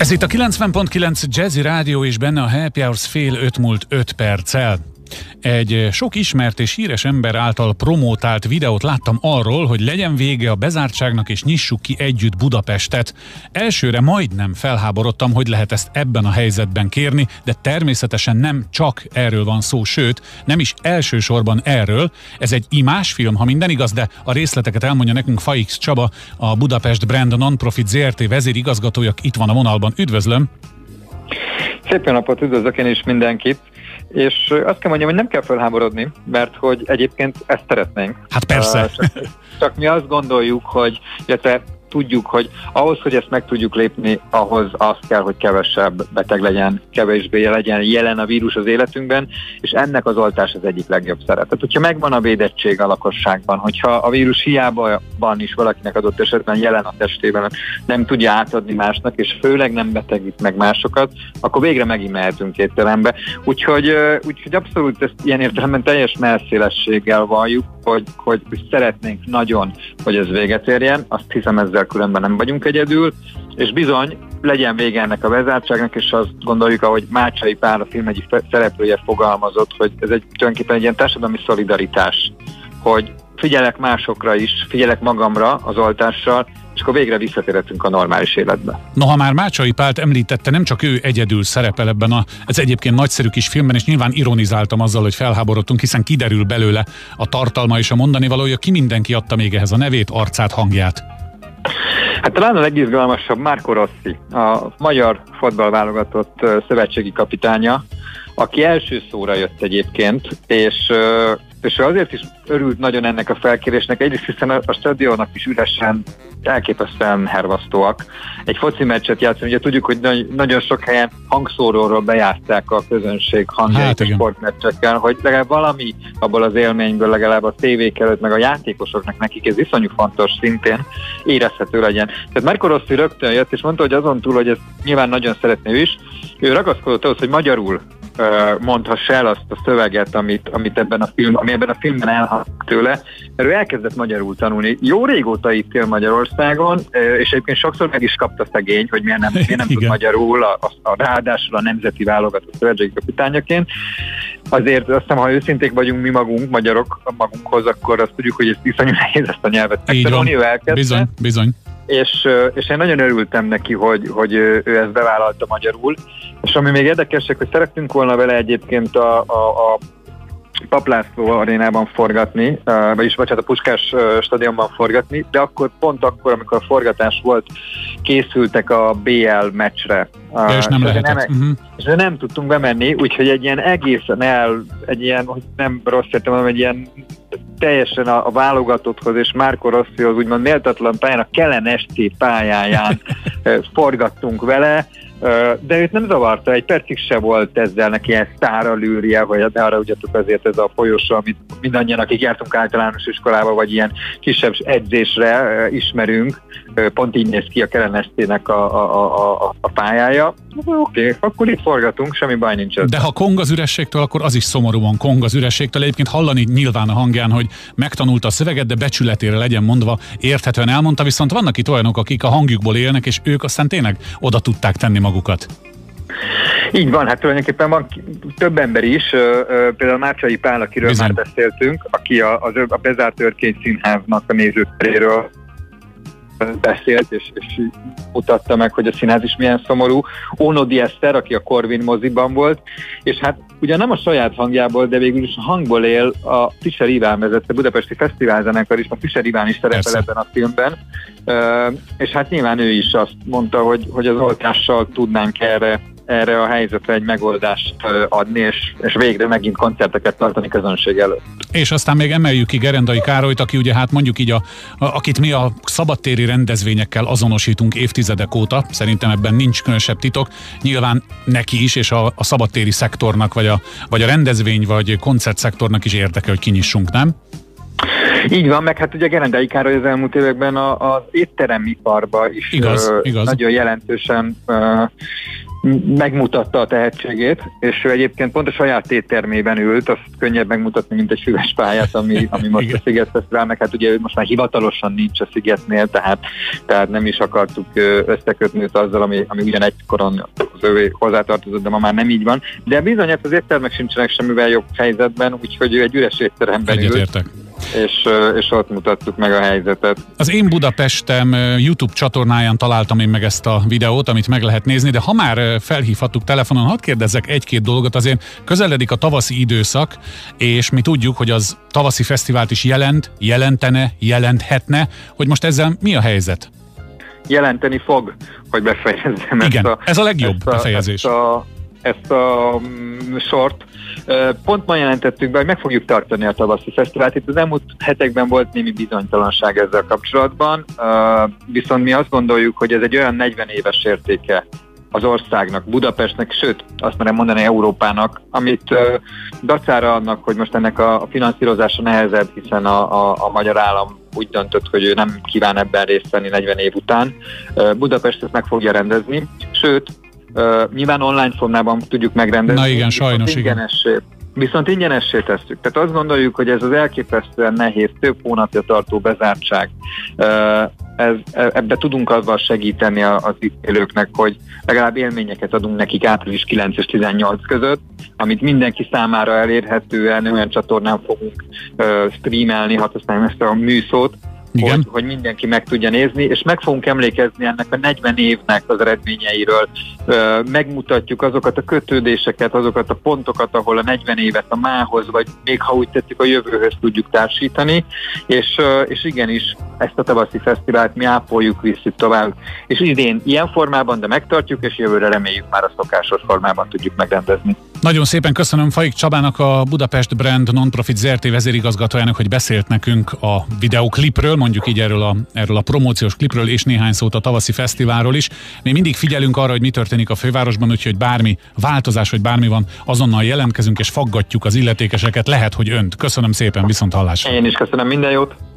Ez itt a 90.9 Jazzy Rádió és benne a Happy Hours fél öt múlt öt perccel. Egy sok ismert és híres ember által promótált videót láttam arról, hogy legyen vége a bezártságnak és nyissuk ki együtt Budapestet. Elsőre majdnem felháborodtam, hogy lehet ezt ebben a helyzetben kérni, de természetesen nem csak erről van szó, sőt, nem is elsősorban erről. Ez egy imásfilm, ha minden igaz, de a részleteket elmondja nekünk Faix Csaba, a Budapest Brand Nonprofit ZRT vezérigazgatója. Itt van a vonalban. Üdvözlöm! Szép napot, üdvözlök én is mindenkit! És azt kell mondjam, hogy nem kell felháborodni, mert hogy egyébként ezt szeretnénk. Hát persze. Csak, csak mi azt gondoljuk, hogy illetve tudjuk, hogy ahhoz, hogy ezt meg tudjuk lépni, ahhoz az kell, hogy kevesebb beteg legyen, kevésbé legyen jelen a vírus az életünkben, és ennek az oltás az egyik legjobb szeret. Tehát, hogyha megvan a védettség a lakosságban, hogyha a vírus hiába van is valakinek adott esetben jelen a testében, nem tudja átadni másnak, és főleg nem betegít meg másokat, akkor végre megint mehetünk étterembe. Úgyhogy, úgyhogy abszolút ezt ilyen értelemben teljes melszélességgel valljuk, hogy, hogy szeretnénk nagyon, hogy ez véget érjen. Azt hiszem ezzel különben nem vagyunk egyedül, és bizony legyen vége ennek a bezártságnak, és azt gondoljuk, ahogy Mácsai Pál a film egyik szereplője fogalmazott, hogy ez egy tulajdonképpen egy ilyen társadalmi szolidaritás, hogy figyelek másokra is, figyelek magamra az oltással, és akkor végre visszatérhetünk a normális életbe. Noha már Mácsai Pált említette, nem csak ő egyedül szerepel ebben a, ez egyébként nagyszerű kis filmben, és nyilván ironizáltam azzal, hogy felháborodtunk, hiszen kiderül belőle a tartalma és a mondani valója, ki mindenki adta még ehhez a nevét, arcát, hangját. Hát talán a legizgalmasabb Márko Rossi, a magyar fotballválogatott szövetségi kapitánya, aki első szóra jött egyébként, és és azért is örült nagyon ennek a felkérésnek, egyrészt hiszen a, a stadionnak is üresen elképesztően hervasztóak. Egy foci meccset játszani, ugye tudjuk, hogy nagy, nagyon sok helyen hangszóróról bejátszák a közönség hangjait hát, a sportmeccsekkel, hogy legalább valami abból az élményből, legalább a tévék előtt, meg a játékosoknak nekik ez iszonyú fontos szintén érezhető legyen. Tehát Marco Rossi rögtön jött, és mondta, hogy azon túl, hogy ezt nyilván nagyon szeretné ő is, ő ragaszkodott ahhoz, hogy magyarul mondhassa el azt a szöveget, amit, amit ebben a film, ami ebben a filmben elhangzik tőle, mert ő elkezdett magyarul tanulni. Jó régóta itt él Magyarországon, és egyébként sokszor meg is kapta szegény, hogy miért nem, miért nem tud magyarul, a, a, a ráadásul a nemzeti válogatott szövetségi kapitányaként. Azért azt hiszem, ha őszinték vagyunk mi magunk, magyarok magunkhoz, akkor azt tudjuk, hogy ez iszonyú nehéz ezt a nyelvet megtanulni. Ő elkezdte. Bizony, bizony és, és én nagyon örültem neki, hogy, hogy ő ezt bevállalta magyarul, és ami még érdekesek, hogy szerettünk volna vele egyébként a, a, a Paplászló arénában forgatni, vagyis bocsánat, a Puskás stadionban forgatni, de akkor pont akkor, amikor a forgatás volt, készültek a BL meccsre. Ja, és nem lehetett. Nem, uh-huh. És nem tudtunk bemenni, úgyhogy egy ilyen egészen el, egy ilyen, hogy nem rossz értem, hanem egy ilyen teljesen a, a válogatotthoz és Márko Rosszihoz úgymond méltatlan pályán, a Kellen SC pályáján forgattunk vele, de őt nem zavarta, egy percig se volt ezzel neki ilyen sztáralűrje, hogy de arra ugyatok azért ez a folyosó, amit mindannyian, akik jártunk általános iskolába, vagy ilyen kisebb edzésre ismerünk, pont így néz ki a Kerenesztének a, a, a, a pályája. Oké, okay, akkor itt forgatunk, semmi baj nincs. De ha kong az ürességtől, akkor az is szomorúan kong az ürességtől. Egyébként hallani nyilván a hangján, hogy megtanulta a szöveget, de becsületére legyen mondva, érthetően elmondta, viszont vannak itt olyanok, akik a hangjukból élnek, és ők aztán tényleg oda tudták tenni magukat. Így van, hát tulajdonképpen van több ember is, például Márcsai Pál, akiről Bizony. már beszéltünk, aki a, az, a bezárt őrkény színháznak a nézőteréről beszélt, és, és mutatta meg, hogy a színház is milyen szomorú. Ónodi Eszter, aki a Corvin moziban volt, és hát ugye nem a saját hangjából, de végül is a hangból él a Fischer Iván vezette Budapesti Fesztiválzenekar is, a Fischer Iván is szerepel Persze. ebben a filmben, és hát nyilván ő is azt mondta, hogy, hogy az oltással tudnánk erre erre a helyzetre egy megoldást adni, és, és végre megint koncerteket tartani közönség előtt. És aztán még emeljük ki Gerendai Károlyt, aki ugye hát mondjuk így, a, a, akit mi a szabadtéri rendezvényekkel azonosítunk évtizedek óta, szerintem ebben nincs különösebb titok. Nyilván neki is, és a, a szabadtéri szektornak, vagy a, vagy a rendezvény, vagy koncertszektornak is érdeke, hogy kinyissunk, nem? Így van, meg hát ugye Gerendai Károly az elmúlt években az étteremiparba is igaz, uh, igaz. nagyon jelentősen uh, megmutatta a tehetségét, és ő egyébként pont a saját éttermében ült, azt könnyebb megmutatni, mint egy füves pályát, ami, ami most a Sziget Fesztivál, meg hát ugye ő most már hivatalosan nincs a Szigetnél, tehát, tehát nem is akartuk összekötni őt azzal, ami, ami ugyan egykoron az ővé hozzátartozott, de ma már nem így van. De bizony, hát az éttermek sincsenek semmivel jobb helyzetben, úgyhogy ő egy üres étteremben Egyetértek. ült és, és ott mutattuk meg a helyzetet. Az Én Budapestem YouTube csatornáján találtam én meg ezt a videót, amit meg lehet nézni, de ha már felhívhattuk telefonon, hadd kérdezzek egy-két dolgot, azért közeledik a tavaszi időszak, és mi tudjuk, hogy az tavaszi fesztivált is jelent, jelentene, jelenthetne, hogy most ezzel mi a helyzet? Jelenteni fog, hogy befejezzem Igen, ezt a, ez a legjobb ezt a, befejezés. Ezt a, ezt a mm, sort. Pont ma jelentettük be, hogy meg fogjuk tartani a tavaszi fesztivált. Itt az elmúlt hetekben volt némi bizonytalanság ezzel kapcsolatban, viszont mi azt gondoljuk, hogy ez egy olyan 40 éves értéke az országnak, Budapestnek, sőt, azt merem mondani Európának, amit uh, dacára annak, hogy most ennek a, finanszírozása nehezebb, hiszen a, a, a magyar állam úgy döntött, hogy ő nem kíván ebben részt venni 40 év után. Uh, Budapest ezt meg fogja rendezni, sőt, Uh, nyilván online formában tudjuk megrendezni. Na igen, sajnos igen. Viszont ingyenessé tesszük. Tehát azt gondoljuk, hogy ez az elképesztően nehéz, több hónapja tartó bezártság, ez, e, ebbe tudunk azzal segíteni az élőknek, hogy legalább élményeket adunk nekik április 9 és 18 között, amit mindenki számára elérhetően olyan csatornán fogunk streamelni, ha használom ezt a műszót, Hogy, hogy mindenki meg tudja nézni, és meg fogunk emlékezni ennek a 40 évnek az eredményeiről. Megmutatjuk azokat a kötődéseket, azokat a pontokat, ahol a 40 évet a mához, vagy még ha úgy tetszik a jövőhöz tudjuk társítani, és, és igenis ezt a tavaszi fesztivált mi ápoljuk, visszük tovább. És idén ilyen formában, de megtartjuk, és jövőre reméljük már a szokásos formában tudjuk megrendezni. Nagyon szépen köszönöm Faik Csabának, a Budapest Brand Nonprofit ZRT vezérigazgatójának, hogy beszélt nekünk a videoklipről, mondjuk így erről a, erről a promóciós klipről, és néhány szót a tavaszi fesztiválról is. Mi mindig figyelünk arra, hogy mi történik a fővárosban, úgyhogy bármi változás, vagy bármi van, azonnal jelentkezünk és faggatjuk az illetékeseket, lehet, hogy önt. Köszönöm szépen, viszont hallásra. Én is köszönöm, minden jót!